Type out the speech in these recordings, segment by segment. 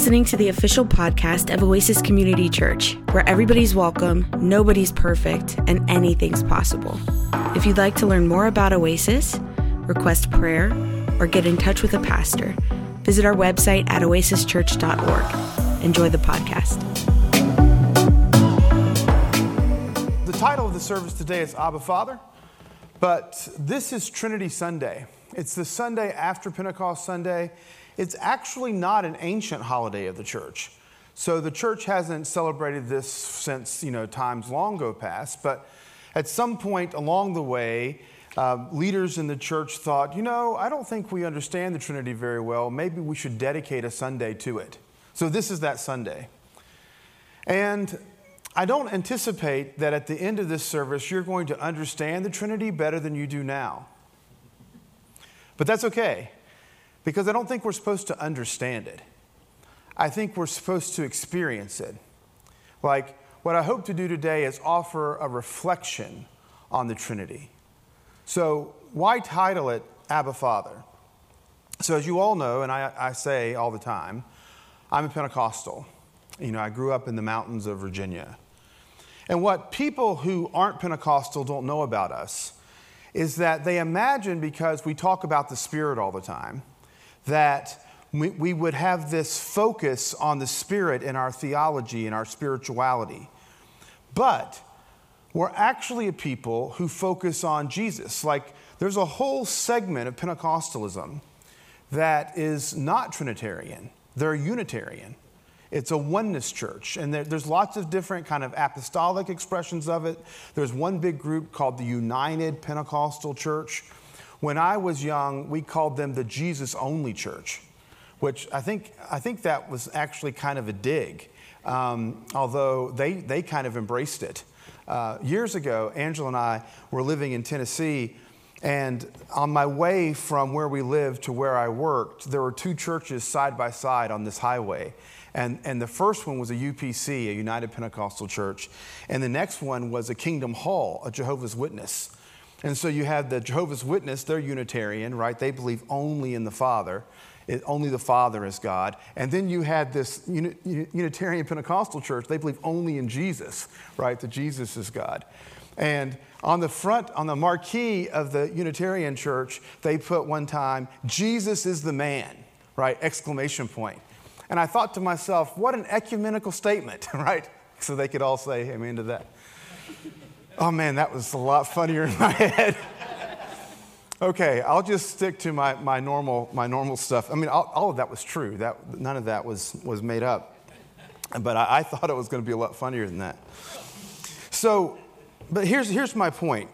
listening to the official podcast of Oasis Community Church, where everybody's welcome, nobody's perfect, and anything's possible. If you'd like to learn more about Oasis, request prayer, or get in touch with a pastor, visit our website at oasischurch.org. Enjoy the podcast. The title of the service today is Abba Father, but this is Trinity Sunday. It's the Sunday after Pentecost Sunday. It's actually not an ancient holiday of the church. So the church hasn't celebrated this since, you know, times long go past, but at some point along the way, uh, leaders in the church thought, you know, I don't think we understand the Trinity very well. Maybe we should dedicate a Sunday to it. So this is that Sunday. And I don't anticipate that at the end of this service, you're going to understand the Trinity better than you do now. But that's okay, because I don't think we're supposed to understand it. I think we're supposed to experience it. Like, what I hope to do today is offer a reflection on the Trinity. So, why title it Abba Father? So, as you all know, and I, I, say all the time, I'm a Pentecostal. You know, I grew up in the mountains of Virginia. And what people who aren't Pentecostal don't know about us is that they imagine because we talk about the Spirit all the time, that we, we would have this focus on the Spirit in our theology and our spirituality. But we're actually a people who focus on Jesus. Like, there's a whole segment of Pentecostalism that is not Trinitarian, they're Unitarian. It's a oneness church, and there, there's lots of different kind of apostolic expressions of it. There's one big group called the United Pentecostal Church. When I was young, we called them the Jesus Only Church, which I think, I think that was actually kind of a dig, um, although they, they kind of embraced it. Uh, years ago, Angela and I were living in Tennessee, and on my way from where we lived to where I worked, there were two churches side by side on this highway. And, and the first one was a UPC, a United Pentecostal Church. And the next one was a Kingdom Hall, a Jehovah's Witness. And so you have the Jehovah's Witness, they're Unitarian, right? They believe only in the Father. It, only the Father is God. And then you had this Unitarian Pentecostal church, they believe only in Jesus, right? That Jesus is God. And on the front, on the marquee of the Unitarian church, they put one time, Jesus is the man, right? Exclamation point. And I thought to myself, what an ecumenical statement, right? So they could all say amen to that. Oh man, that was a lot funnier in my head. okay, I'll just stick to my, my, normal, my normal stuff. I mean, all, all of that was true. That, none of that was, was made up. But I, I thought it was going to be a lot funnier than that. So, but here's, here's my point.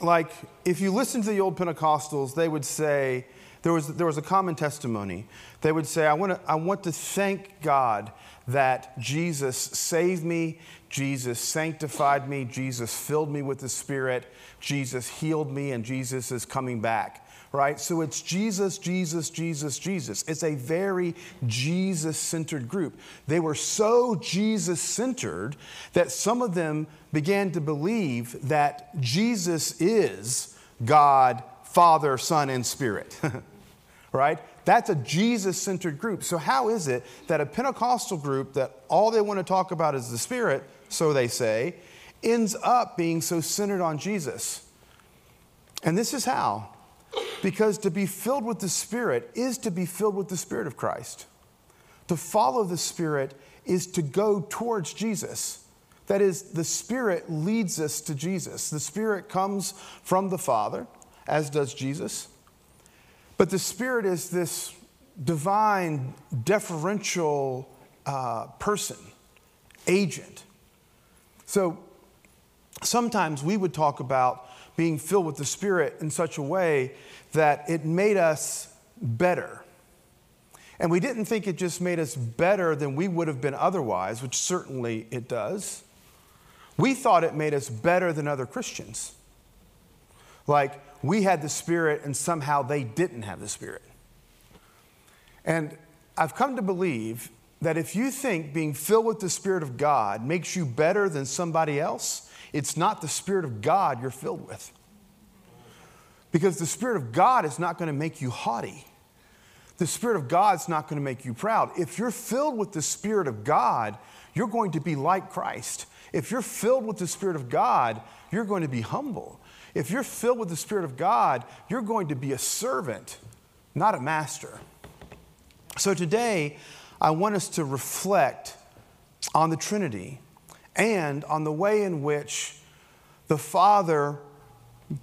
Like, if you listen to the old Pentecostals, they would say, there was, there was a common testimony. They would say, I want, to, I want to thank God that Jesus saved me, Jesus sanctified me, Jesus filled me with the Spirit, Jesus healed me, and Jesus is coming back. Right? So it's Jesus, Jesus, Jesus, Jesus. It's a very Jesus centered group. They were so Jesus centered that some of them began to believe that Jesus is God, Father, Son, and Spirit. right? That's a Jesus centered group. So, how is it that a Pentecostal group that all they want to talk about is the Spirit, so they say, ends up being so centered on Jesus? And this is how. Because to be filled with the Spirit is to be filled with the Spirit of Christ. To follow the Spirit is to go towards Jesus. That is, the Spirit leads us to Jesus. The Spirit comes from the Father, as does Jesus. But the Spirit is this divine, deferential uh, person, agent. So sometimes we would talk about being filled with the Spirit in such a way that it made us better. And we didn't think it just made us better than we would have been otherwise, which certainly it does. We thought it made us better than other Christians. Like, we had the Spirit and somehow they didn't have the Spirit. And I've come to believe that if you think being filled with the Spirit of God makes you better than somebody else, it's not the Spirit of God you're filled with. Because the Spirit of God is not going to make you haughty. the Spirit of God is not going to make you proud. If you're filled with the Spirit of God, you're going to be like Christ. If you're filled with the Spirit of God, you're going to be humble. If you're filled with the Spirit of God, you're going to be a servant, not a master. So today, I want us to reflect on the Trinity and on the way in which the Father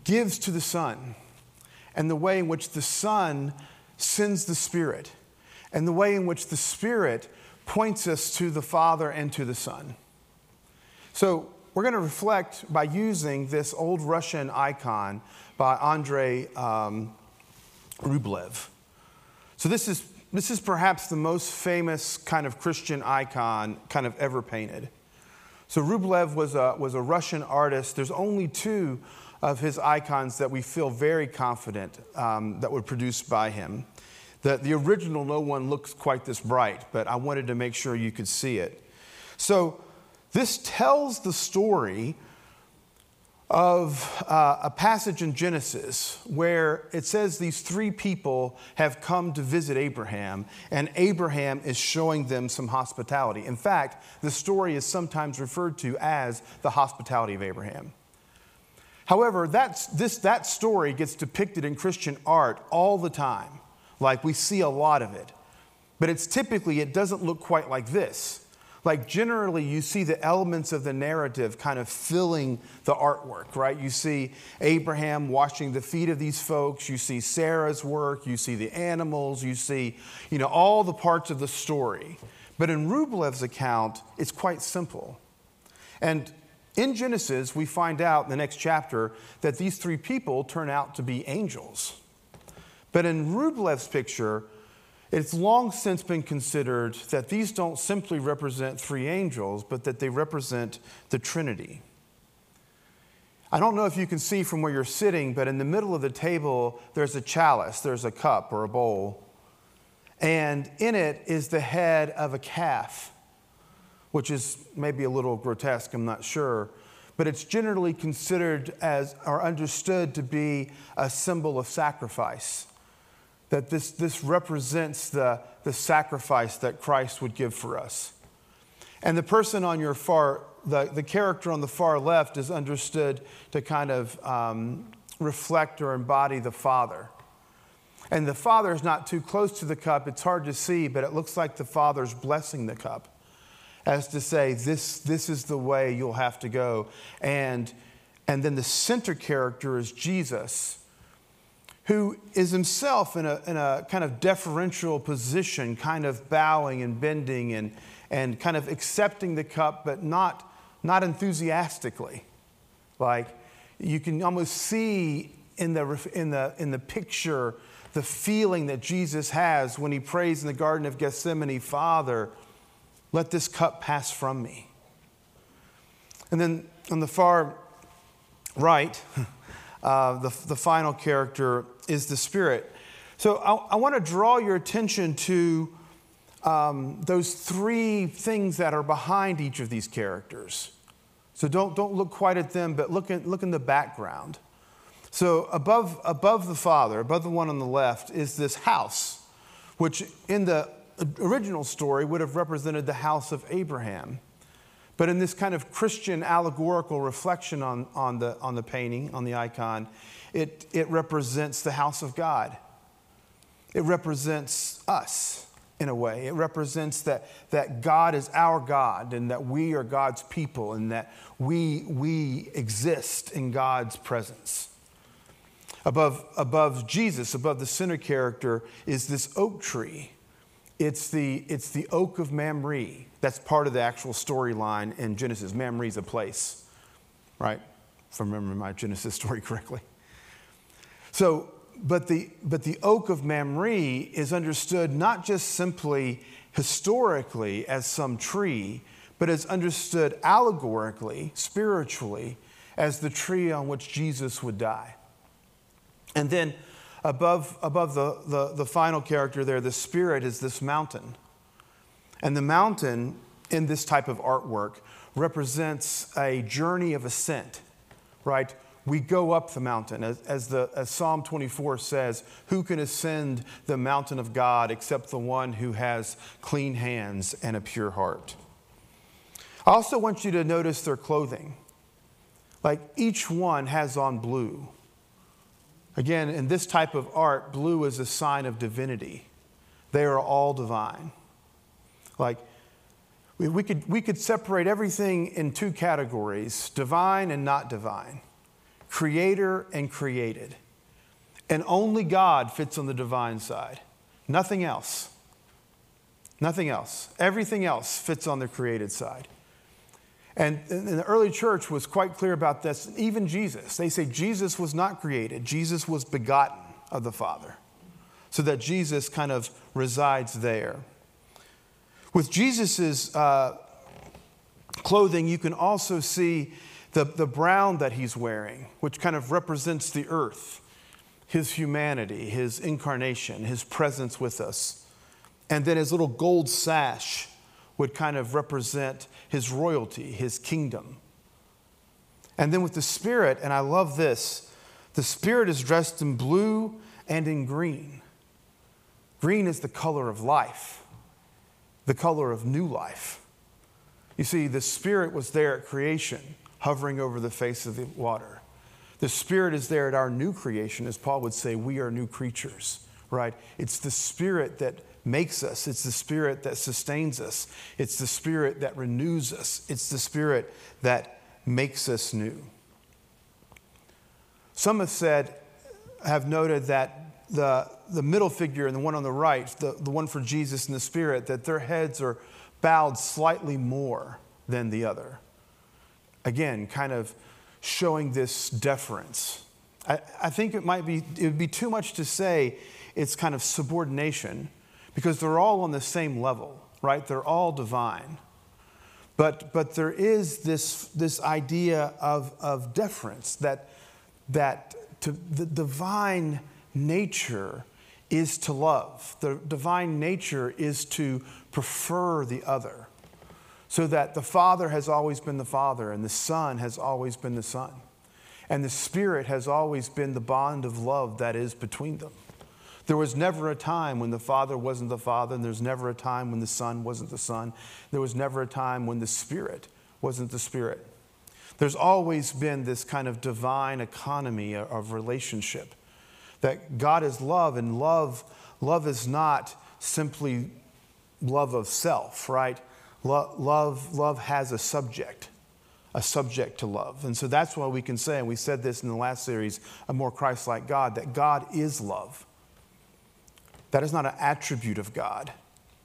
gives to the Son, and the way in which the Son sends the Spirit, and the way in which the Spirit points us to the Father and to the Son. So, we're going to reflect by using this old Russian icon by Andrei um, Rublev. So, this is, this is perhaps the most famous kind of Christian icon kind of ever painted. So, Rublev was a, was a Russian artist. There's only two of his icons that we feel very confident um, that were produced by him. The, the original, no one looks quite this bright, but I wanted to make sure you could see it. So, this tells the story of uh, a passage in Genesis where it says these three people have come to visit Abraham, and Abraham is showing them some hospitality. In fact, the story is sometimes referred to as the hospitality of Abraham. However, that's, this, that story gets depicted in Christian art all the time. Like we see a lot of it. But it's typically, it doesn't look quite like this. Like generally, you see the elements of the narrative kind of filling the artwork, right? You see Abraham washing the feet of these folks. You see Sarah's work. You see the animals. You see, you know, all the parts of the story. But in Rublev's account, it's quite simple. And in Genesis, we find out in the next chapter that these three people turn out to be angels. But in Rublev's picture, it's long since been considered that these don't simply represent three angels, but that they represent the Trinity. I don't know if you can see from where you're sitting, but in the middle of the table, there's a chalice, there's a cup or a bowl. And in it is the head of a calf, which is maybe a little grotesque, I'm not sure. But it's generally considered as or understood to be a symbol of sacrifice that this, this represents the, the sacrifice that Christ would give for us. And the person on your far, the, the character on the far left is understood to kind of um, reflect or embody the Father. And the Father is not too close to the cup. It's hard to see, but it looks like the Father's blessing the cup as to say, this, this is the way you'll have to go. And, and then the center character is Jesus who is himself in a, in a kind of deferential position, kind of bowing and bending and, and kind of accepting the cup, but not, not enthusiastically. Like you can almost see in the, in, the, in the picture the feeling that Jesus has when he prays in the Garden of Gethsemane Father, let this cup pass from me. And then on the far right, uh, the, the final character is the Spirit. So I, I want to draw your attention to um, those three things that are behind each of these characters. So don't, don't look quite at them, but look, at, look in the background. So above, above the Father, above the one on the left, is this house, which in the original story would have represented the house of Abraham. But in this kind of Christian allegorical reflection on, on, the, on the painting, on the icon, it, it represents the house of God. It represents us in a way. It represents that, that God is our God and that we are God's people and that we, we exist in God's presence. Above, above Jesus, above the center character, is this oak tree. It's the, it's the oak of Mamre. That's part of the actual storyline in Genesis. Mamre is a place, right? If I remember my Genesis story correctly. So, but the, but the oak of Mamre is understood not just simply historically as some tree, but is understood allegorically, spiritually, as the tree on which Jesus would die. And then above, above the, the, the final character there, the spirit is this mountain. And the mountain in this type of artwork represents a journey of ascent, right? We go up the mountain. As, as, the, as Psalm 24 says, who can ascend the mountain of God except the one who has clean hands and a pure heart? I also want you to notice their clothing. Like each one has on blue. Again, in this type of art, blue is a sign of divinity. They are all divine. Like we, could, we could separate everything in two categories divine and not divine, creator and created. And only God fits on the divine side, nothing else. Nothing else. Everything else fits on the created side. And, the early church was quite clear about this. Even Jesus, they say Jesus was not created, Jesus was begotten of the Father. So that Jesus kind of resides there. With Jesus' uh, clothing, you can also see the, the brown that he's wearing, which kind of represents the earth, his humanity, his incarnation, his presence with us. And then his little gold sash would kind of represent his royalty, his kingdom. And then with the Spirit, and I love this, the Spirit is dressed in blue and in green. Green is the color of life the color of new life. You see, the Spirit was there at creation, hovering over the face of the water. The Spirit is there at our new creation, as Paul would say, we are new creatures, right? It's the Spirit that makes us, it's the Spirit that sustains us, it's the Spirit that renews us, it's the Spirit that makes us new. Some have said, have noted that the, the middle figure and the one on the right, the, the one for Jesus and the Spirit, that their heads are bowed slightly more than the other. Again, kind of showing this deference. I, I think it might be, it would be too much to say it's kind of subordination because they're all on the same level, right? They're all divine. But, but there is this, this idea of, of deference that, that to the divine nature is to love. The divine nature is to prefer the other. So that the Father has always been the Father, and the Son has always been the Son. And the Spirit has always been the bond of love that is between them. There was never a time when the Father wasn't the Father, and there's never a time when the Son wasn't the Son. There was never a time when the Spirit wasn't the Spirit. There's always been this kind of divine economy of relationship that God is love, and love, love is not simply love of self, right? Love, love, love has a subject, a subject to love. And so that's why we can say, and we said this in the last series, a more Christ like God, that God is love. That is not an attribute of God.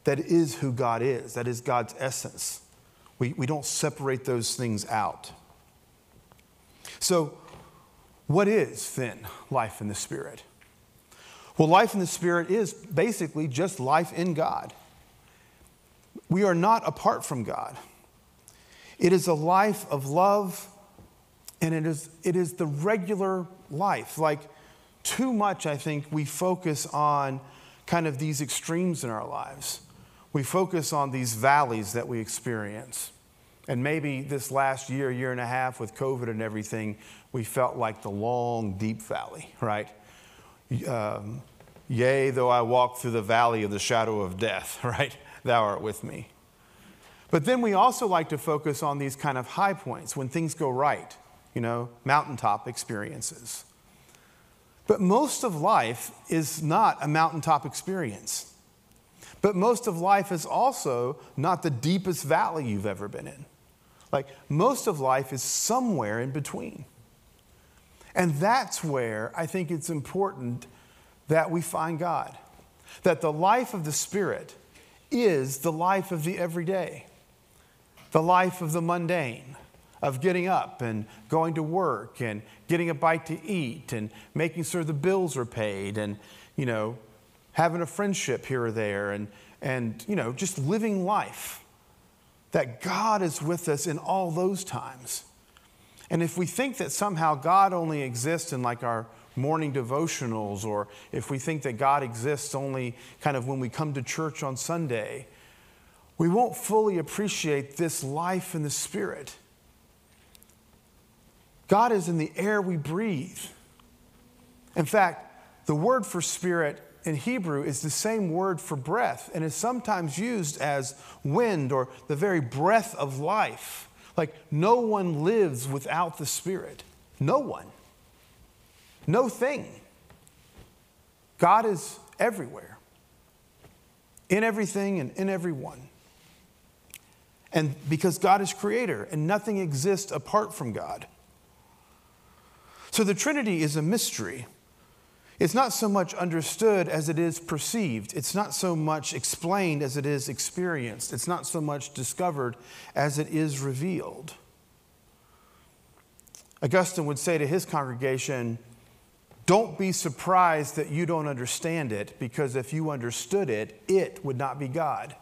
That is who God is. That is God's essence. We, we don't separate those things out. So, what is then life in the Spirit? Well, life in the Spirit is basically just life in God. We are not apart from God. It is a life of love, and it is, it is the regular life. Like, too much, I think, we focus on kind of these extremes in our lives. We focus on these valleys that we experience. And maybe this last year, year and a half with COVID and everything, we felt like the long, deep valley, right? Um, Yea, though I walk through the valley of the shadow of death, right? Thou art with me. But then we also like to focus on these kind of high points when things go right, you know, mountaintop experiences. But most of life is not a mountaintop experience. But most of life is also not the deepest valley you've ever been in. Like, most of life is somewhere in between. And that's where I think it's important that we find God. That the life of the Spirit is the life of the everyday, the life of the mundane, of getting up and going to work and getting a bite to eat and making sure the bills are paid and, you know, having a friendship here or there and, and you know, just living life. That God is with us in all those times. And if we think that somehow God only exists in like our morning devotionals or if we think that God exists only kind of when we come to church on Sunday, we won't fully appreciate this life in the Spirit. God is in the air we breathe. In fact, the word for spirit in Hebrew is the same word for breath and is sometimes used as wind or the very breath of life. Like no one lives without the Spirit. No one. No thing. God is everywhere, in everything and in everyone. And because God is creator and nothing exists apart from God. So the Trinity is a mystery. It's not so much understood as it is perceived. It's not so much explained as it is experienced. It's not so much discovered as it is revealed. Augustine would say to his congregation, Don't be surprised that you don't understand it, because if you understood it, it would not be God.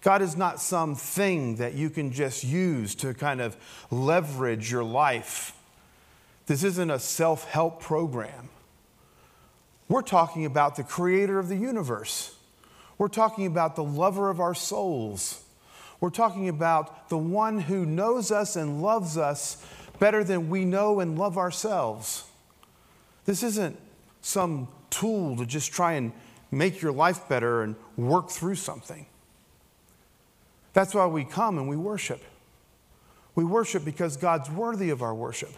God is not some thing that you can just use to kind of leverage your life. This isn't a self help program. We're talking about the creator of the universe. We're talking about the lover of our souls. We're talking about the one who knows us and loves us better than we know and love ourselves. This isn't some tool to just try and make your life better and work through something. That's why we come and we worship. We worship because God's worthy of our worship.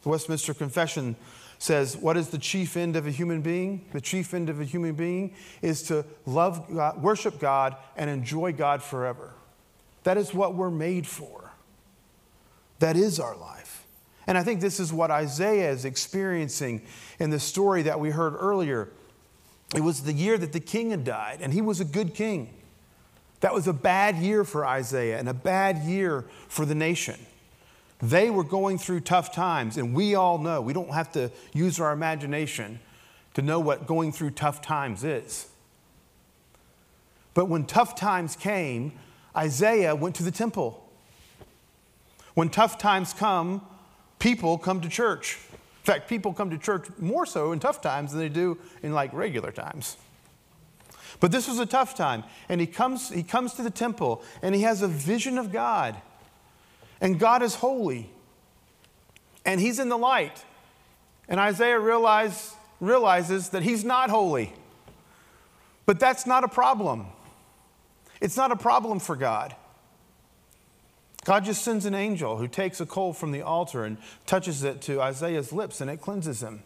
The Westminster Confession says, What is the chief end of a human being? The chief end of a human being is to love God, worship God, and enjoy God forever. That is what we're made for. That is our life. And I think this is what Isaiah is experiencing in the story that we heard earlier. It was the year that the king had died, and he was a good king. That was a bad year for Isaiah and a bad year for the nation. They were going through tough times, and we all know, we don't have to use our imagination to know what going through tough times is. But when tough times came, Isaiah went to the temple. When tough times come, people come to church. In fact, people come to church more so in tough times than they do in like regular times. But this was a tough time, and he comes, he comes to the temple and he has a vision of God. And God is holy. And he's in the light. And Isaiah realize, realizes that he's not holy. But that's not a problem. It's not a problem for God. God just sends an angel who takes a coal from the altar and touches it to Isaiah's lips and it cleanses him.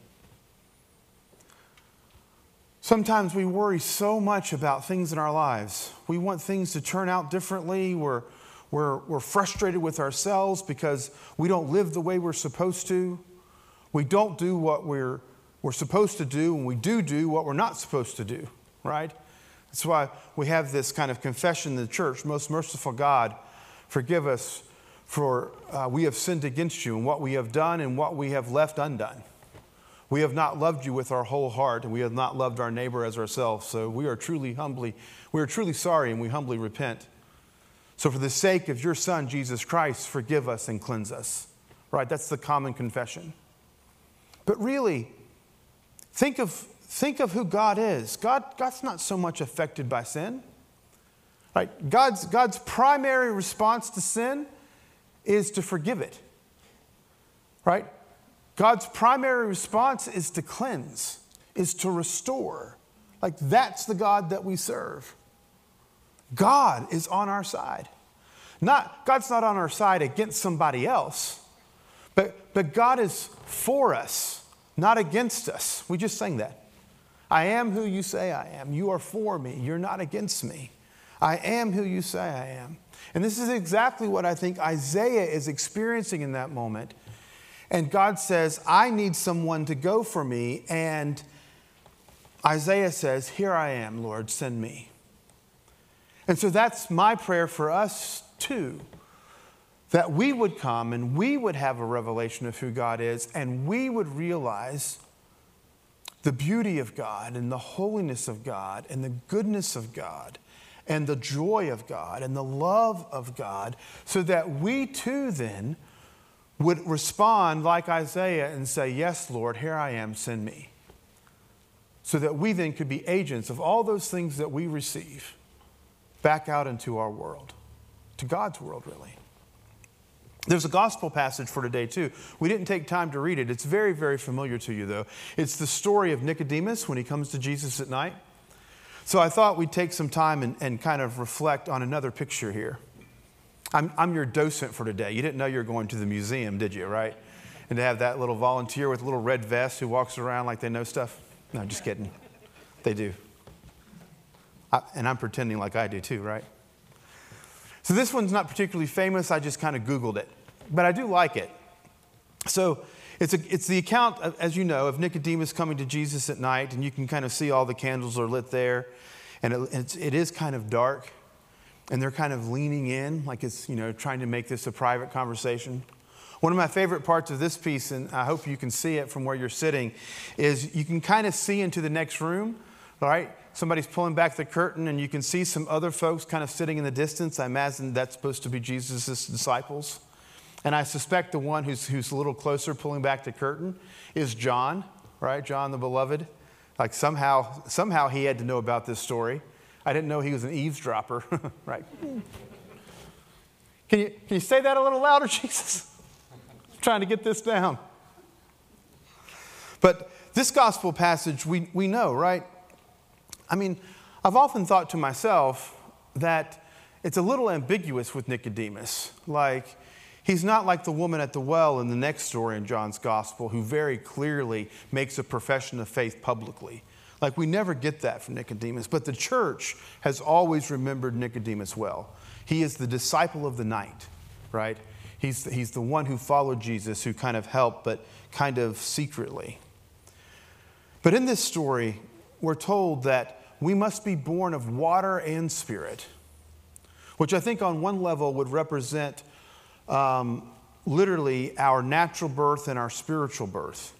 Sometimes we worry so much about things in our lives. We want things to turn out differently. We're, we're, we're frustrated with ourselves because we don't live the way we're supposed to. We don't do what we're, we're supposed to do, and we do do what we're not supposed to do, right? That's why we have this kind of confession in the church Most merciful God, forgive us for uh, we have sinned against you and what we have done and what we have left undone. We have not loved you with our whole heart, and we have not loved our neighbor as ourselves. So we are truly humbly, we are truly sorry, and we humbly repent. So, for the sake of your Son, Jesus Christ, forgive us and cleanse us. Right? That's the common confession. But really, think of, think of who God is. God, God's not so much affected by sin. Right? God's, God's primary response to sin is to forgive it. Right? God's primary response is to cleanse, is to restore. Like that's the God that we serve. God is on our side. Not, God's not on our side against somebody else, but, but God is for us, not against us. We just sang that. I am who you say I am. You are for me. You're not against me. I am who you say I am. And this is exactly what I think Isaiah is experiencing in that moment. And God says, I need someone to go for me. And Isaiah says, Here I am, Lord, send me. And so that's my prayer for us too. That we would come and we would have a revelation of who God is, and we would realize the beauty of God and the holiness of God and the goodness of God and the joy of God and the love of God, so that we too then would respond like Isaiah and say, Yes, Lord, here I am, send me. So that we then could be agents of all those things that we receive back out into our world, to God's world, really. There's a gospel passage for today, too. We didn't take time to read it. It's very, very familiar to you, though. It's the story of Nicodemus when he comes to Jesus at night. So I thought we'd take some time and, and kind of reflect on another picture here. I'm, I'm your docent for today. You didn't know you were going to the museum, did you, right? And to have that little volunteer with a little red vest who walks around like they know stuff. No, just kidding. They do. I, and I'm pretending like I do too, right? So this one's not particularly famous. I just kind of Googled it, but I do like it. So it's, a, it's the account, of, as you know, of Nicodemus coming to Jesus at night, and you can kind of see all the candles are lit there, and it, it's, it is kind of dark, and they're kind of leaning in, like it's, you know, trying to make this a private conversation. One of my favorite parts of this piece, and I hope you can see it from where you're sitting, is you can kind of see into the next room, right? somebody's pulling back the curtain and you can see some other folks kind of sitting in the distance. I imagine that's supposed to be Jesus' disciples. And I suspect the one who's, who's a little closer pulling back the curtain is John, right? John the beloved. Like somehow, somehow he had to know about this story. I didn't know he was an eavesdropper, right? Can you, can you say that a little louder, Jesus? I'm trying to get this down. But this gospel passage, we, we know, right? I mean, I've often thought to myself that it's a little ambiguous with Nicodemus. Like, he's not like the woman at the well in the next story in John's gospel who very clearly makes a profession of faith publicly. Like, we never get that from Nicodemus, but the church has always remembered Nicodemus well. He is the disciple of the night, right? He's, he's the one who followed Jesus, who kind of helped, but kind of secretly. But in this story, we're told that we must be born of water and spirit, which I think on one level would represent um, literally our natural birth and our spiritual birth.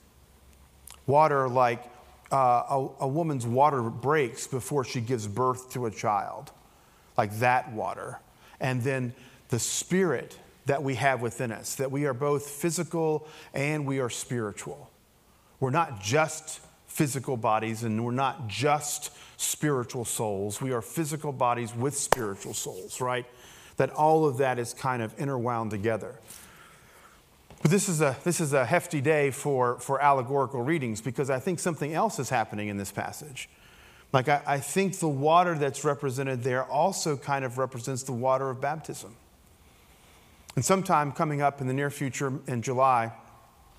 Water, like uh, a, a woman's water breaks before she gives birth to a child, like that water. And then the spirit that we have within us, that we are both physical and we are spiritual. We're not just physical bodies and we're not just spiritual souls. We are physical bodies with spiritual souls, right? That all of that is kind of interwound together. But this is a, this is a hefty day for, for allegorical readings because I think something else is happening in this passage. Like, I, I think the water that's represented there also kind of represents the water of baptism. And sometime coming up in the near future in July,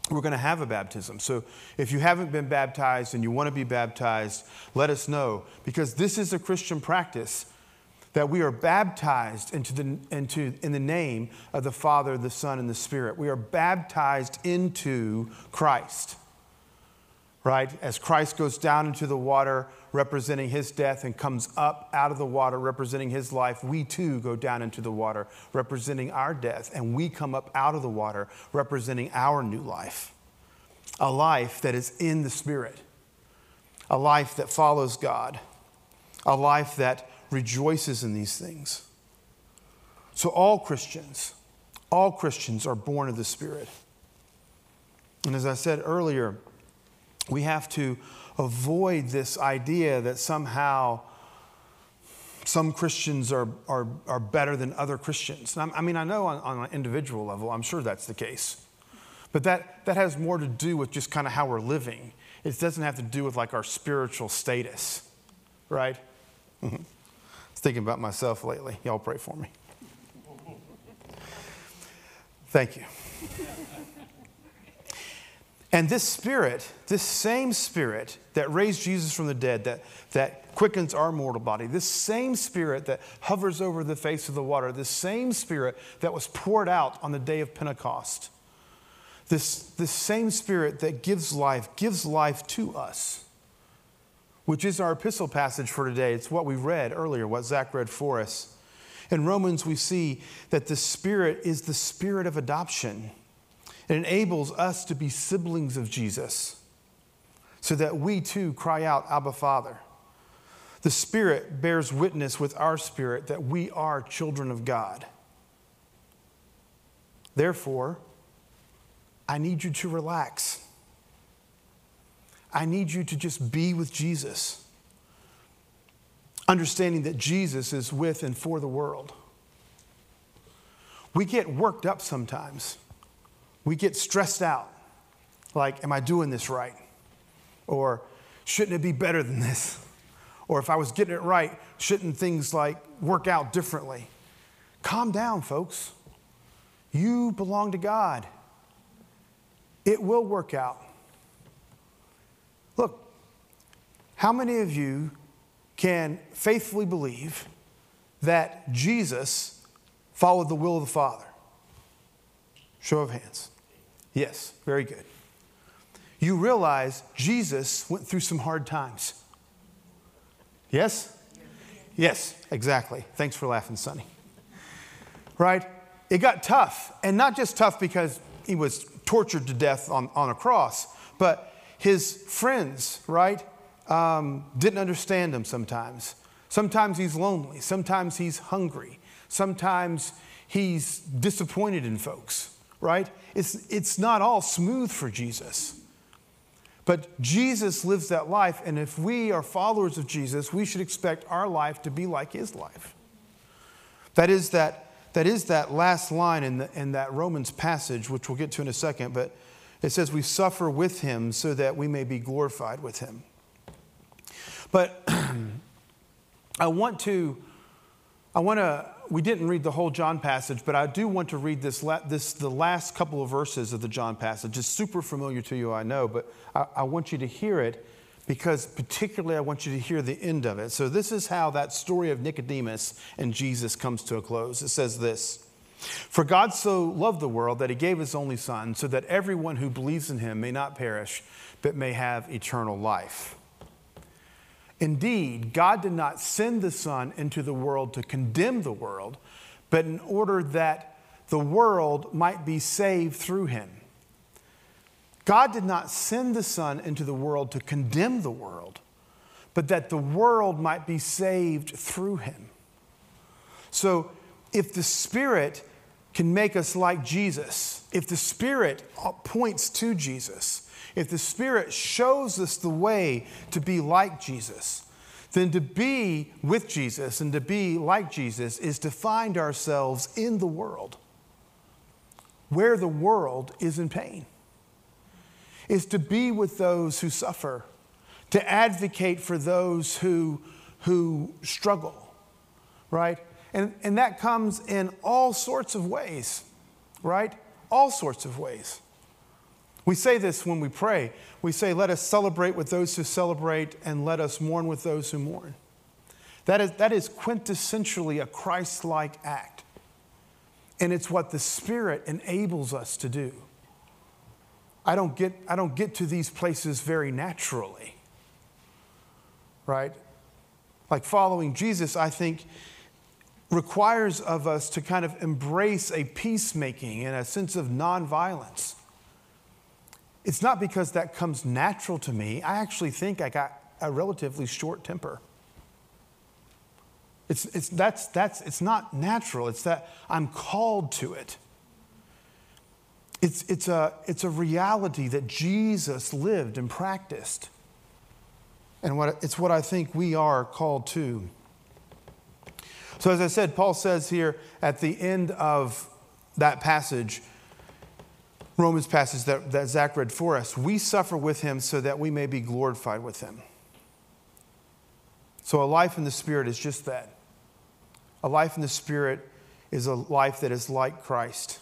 we're going to have a baptism. So if you haven't been baptized and you want to be baptized, let us know because this is a Christian practice that we are baptized into the, into, in the name of the Father, the Son, and the Spirit. We are baptized into Christ, right? As Christ goes down into the water, representing his death, and comes up out of the water, representing his life, we too go down into the water, representing our death, and we come up out of the water, representing our new life. A life that is in the Spirit, a life that follows God, a life that rejoices in these things. So, all Christians, all Christians are born of the Spirit. And as I said earlier, we have to avoid this idea that somehow some Christians are, are, are better than other Christians. And I mean, I know on, on an individual level, I'm sure that's the case. But that, that has more to do with just kind of how we're living. It doesn't have to do with like our spiritual status, right? Mm-hmm. Was thinking about myself lately. Y'all pray for me. Thank you. And this spirit, this same spirit that raised Jesus from the dead, that, that quickens our mortal body, this same spirit that hovers over the face of the water, this same spirit that was poured out on the day of Pentecost, this, this same spirit that gives life, gives life to us, which is our epistle passage for today. It's what we read earlier, what Zach read for us. In Romans, we see that the spirit is the spirit of adoption. It enables us to be siblings of Jesus so that we too cry out, Abba, Father. The Spirit bears witness with our spirit that we are children of God. Therefore, I need you to relax. I need you to just be with Jesus, understanding that Jesus is with and for the world. we get worked up sometimes. We get stressed out. Like, am I doing this right? Or shouldn't it be better than this? Or if I was getting it right, shouldn't things like work out differently? Calm down, folks. You belong to God. It will work out. Look, how many of you can faithfully believe that Jesus followed the will of the Father? Show of hands. Yes, very good. You realize Jesus went through some hard times. Yes? Yes, exactly. Thanks for laughing, Sonny. Right? It got tough, and not just tough because he was tortured to death on, on a cross, but his friends, right, um, didn't understand him sometimes. Sometimes he's lonely, sometimes he's hungry, sometimes he's disappointed in folks, right? It's, it's not all smooth for Jesus. But Jesus lives that life, and if we are followers of Jesus, we should expect our life to be like his life. That is that, that, is that last line in, the, in that Romans passage, which we'll get to in a second, but it says, We suffer with him so that we may be glorified with him. But I want to, I want to, we didn't read the whole John passage, but I do want to read this, this the last couple of verses of the John passage. It's super familiar to you, I know, but I, I want you to hear it because particularly I want you to hear the end of it. So this is how that story of Nicodemus and Jesus comes to a close. It says this. For God so loved the world that he gave his only Son, so that everyone who believes in him may not perish, but may have eternal life. Indeed, God did not send the Son into the world to condemn the world, but in order that the world might be saved through him. God did not send the Son into the world to condemn the world, but that the world might be saved through him. So, if the Spirit can make us like Jesus, if the Spirit points to Jesus, if the Spirit shows us the way to be like Jesus, then to be with Jesus and to be like Jesus is to find ourselves in the world where the world is in pain, is to be with those who suffer, to advocate for those who, who struggle, right? And, and that comes in all sorts of ways, right? All sorts of ways. We say this when we pray. We say, Let us celebrate with those who celebrate, and let us mourn with those who mourn. That is, that is quintessentially a Christ like act. And it's what the Spirit enables us to do. I don't, get, I don't get to these places very naturally, right? Like following Jesus, I think, requires of us to kind of embrace a peacemaking and a sense of nonviolence. It's not because that comes natural to me. I actually think I got a relatively short temper. It's, it's, that's, that's, it's not natural, it's that I'm called to it. It's, it's, a, it's a reality that Jesus lived and practiced. And what, it's what I think we are called to. So, as I said, Paul says here at the end of that passage, Romans passage that, that Zach read for us. We suffer with him so that we may be glorified with him. So, a life in the Spirit is just that. A life in the Spirit is a life that is like Christ.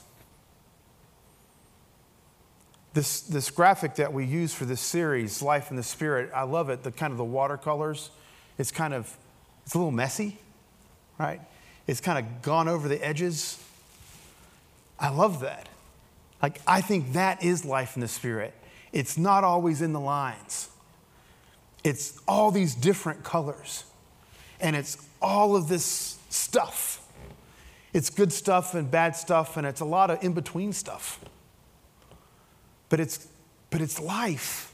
This, this graphic that we use for this series, Life in the Spirit, I love it. The kind of the watercolors, it's kind of, it's a little messy, right? It's kind of gone over the edges. I love that. Like, I think that is life in the Spirit. It's not always in the lines, it's all these different colors, and it's all of this stuff. It's good stuff and bad stuff, and it's a lot of in between stuff. But it's, but it's life.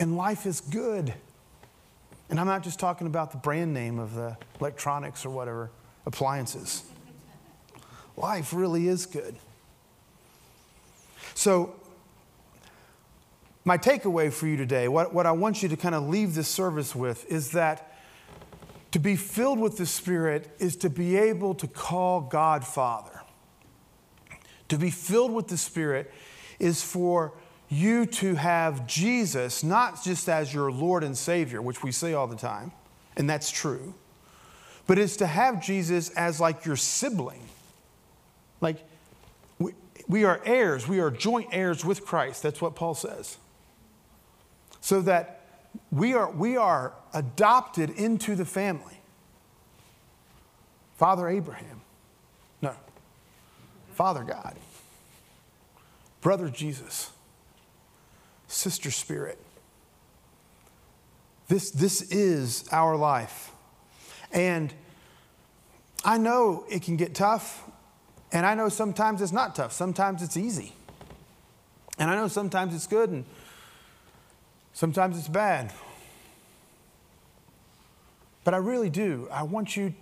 And life is good. And I'm not just talking about the brand name of the electronics or whatever, appliances. Life really is good. So, my takeaway for you today, what, what I want you to kind of leave this service with, is that To be filled with the Spirit is to be able to call God Father. To be filled with the Spirit is for you to have Jesus not just as your Lord and Savior, which we say all the time, and that's true, but it's to have Jesus as like your sibling. Like, we, are heirs, we are joint heirs with Christ. That's what Paul says. So that we are, we are adopted into the family. Father Abraham. No. Father God. Brother Jesus. Sister Spirit. This, this is our life. And I know it can get tough, and I know sometimes it's not tough. Sometimes it's easy. And I know sometimes it's good, and sometimes it's bad. But I really do. I want you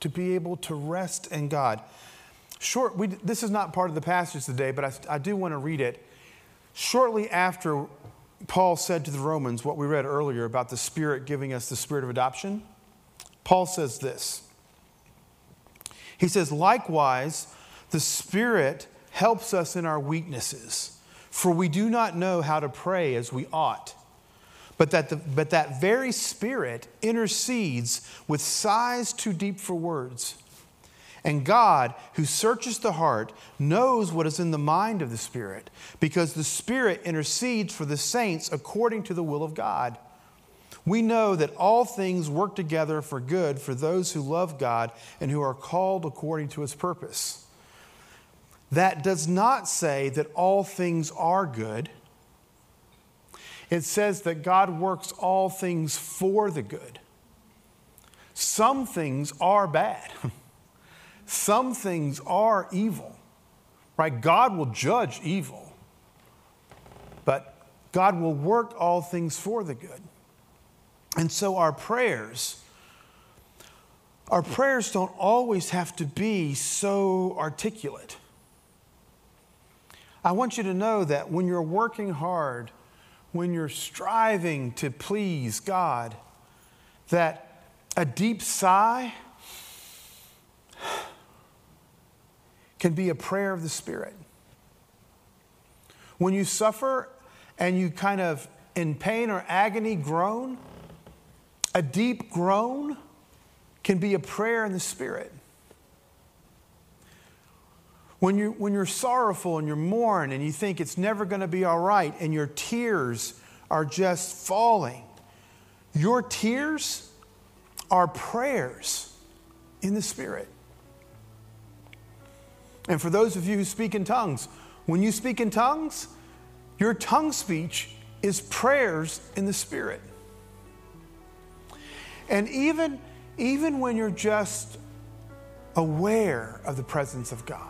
to be able to rest in God. Short, we, this is not part of the passage today, but I, I do want to read it. Shortly after Paul said to the Romans what we read earlier about the Spirit giving us the spirit of adoption, Paul says this. He says, likewise, the Spirit helps us in our weaknesses, for we do not know how to pray as we ought. But that, the, but that very Spirit intercedes with sighs too deep for words. And God, who searches the heart, knows what is in the mind of the Spirit, because the Spirit intercedes for the saints according to the will of God. We know that all things work together for good for those who love God and who are called according to his purpose. That does not say that all things are good. It says that God works all things for the good. Some things are bad. Some things are evil, right? God will judge evil, but God will work all things for the good. And so our prayers, our prayers don't always have to be so articulate. I want you to know that when you're working hard, when you're striving to please God, that a deep sigh can be a prayer of the Spirit. When you suffer and you kind of in pain or agony groan, a deep groan can be a prayer in the Spirit. When, you, when you're sorrowful and you're mourn and you think it's never going to be all right and your tears are just falling, your tears are prayers in the Spirit. And for those of you who speak in tongues, when you speak in tongues, your tongue speech is prayers in the Spirit. And even, even when you're just aware of the presence of God,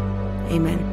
Amen.